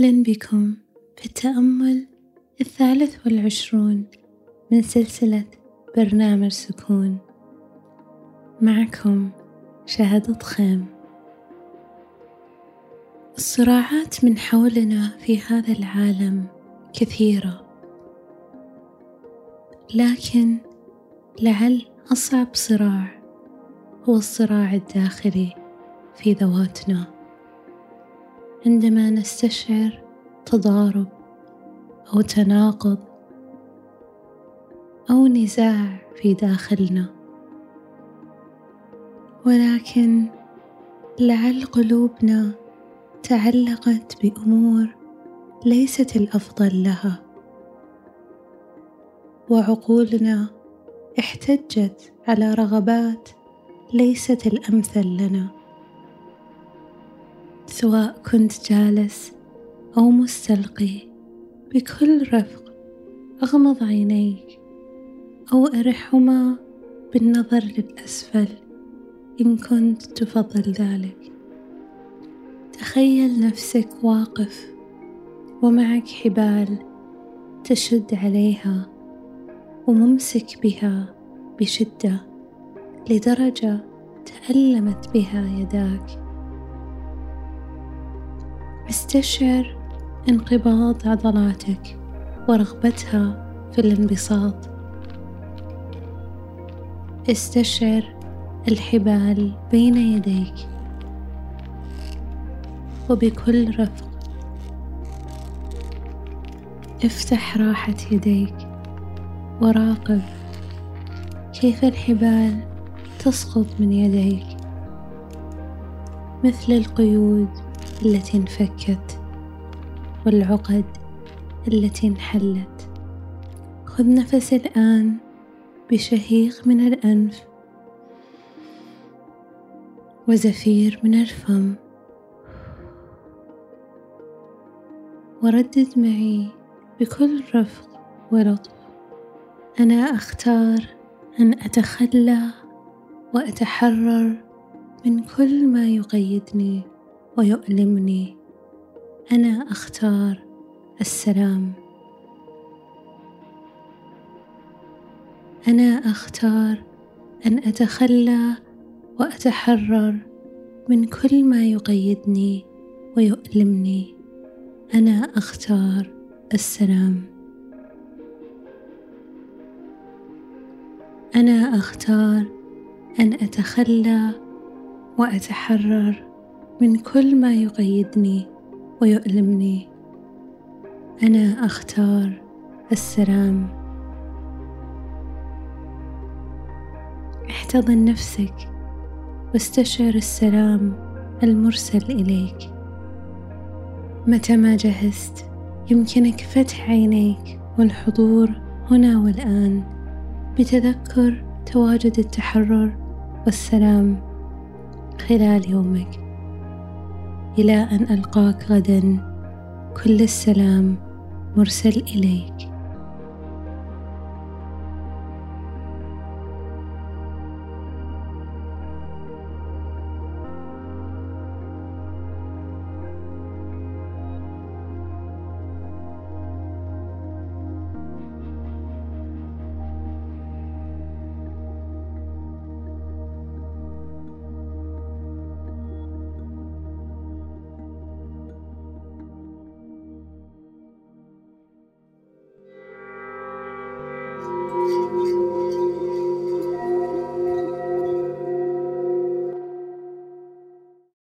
أهلا بكم في التأمل الثالث والعشرون من سلسلة برنامج سكون. معكم شهد خيم الصراعات من حولنا في هذا العالم كثيرة. لكن لعل أصعب صراع هو الصراع الداخلي في ذواتنا. عندما نستشعر تضارب أو تناقض أو نزاع في داخلنا. ولكن لعل قلوبنا تعلقت بأمور ليست الأفضل لها. وعقولنا احتجت على رغبات ليست الأمثل لنا. سواء كنت جالس أو مستلقي بكل رفق أغمض عينيك أو أرحهما بالنظر للأسفل إن كنت تفضل ذلك. تخيل نفسك واقف ومعك حبال تشد عليها وممسك بها بشدة لدرجة تألمت بها يداك. استشعر انقباض عضلاتك ورغبتها في الانبساط. استشعر الحبال بين يديك وبكل رفق. افتح راحة يديك وراقب كيف الحبال تسقط من يديك. مثل القيود التي انفكت والعقد التي انحلت. خذ نفس الآن بشهيق من الأنف وزفير من الفم. وردد معي بكل رفق ولطف. أنا أختار أن أتخلى وأتحرر من كل ما يقيدني. ويؤلمني. أنا أختار السلام. أنا أختار أن أتخلى وأتحرر من كل ما يقيدني ويؤلمني. أنا أختار السلام. أنا أختار أن أتخلى وأتحرر من كل ما يقيدني ويؤلمني. أنا أختار السلام. احتضن نفسك واستشعر السلام المرسل إليك. متى ما جهزت يمكنك فتح عينيك والحضور هنا والآن بتذكر تواجد التحرر والسلام خلال يومك. إلى أن ألقاك غدا. كل السلام مرسل إليك.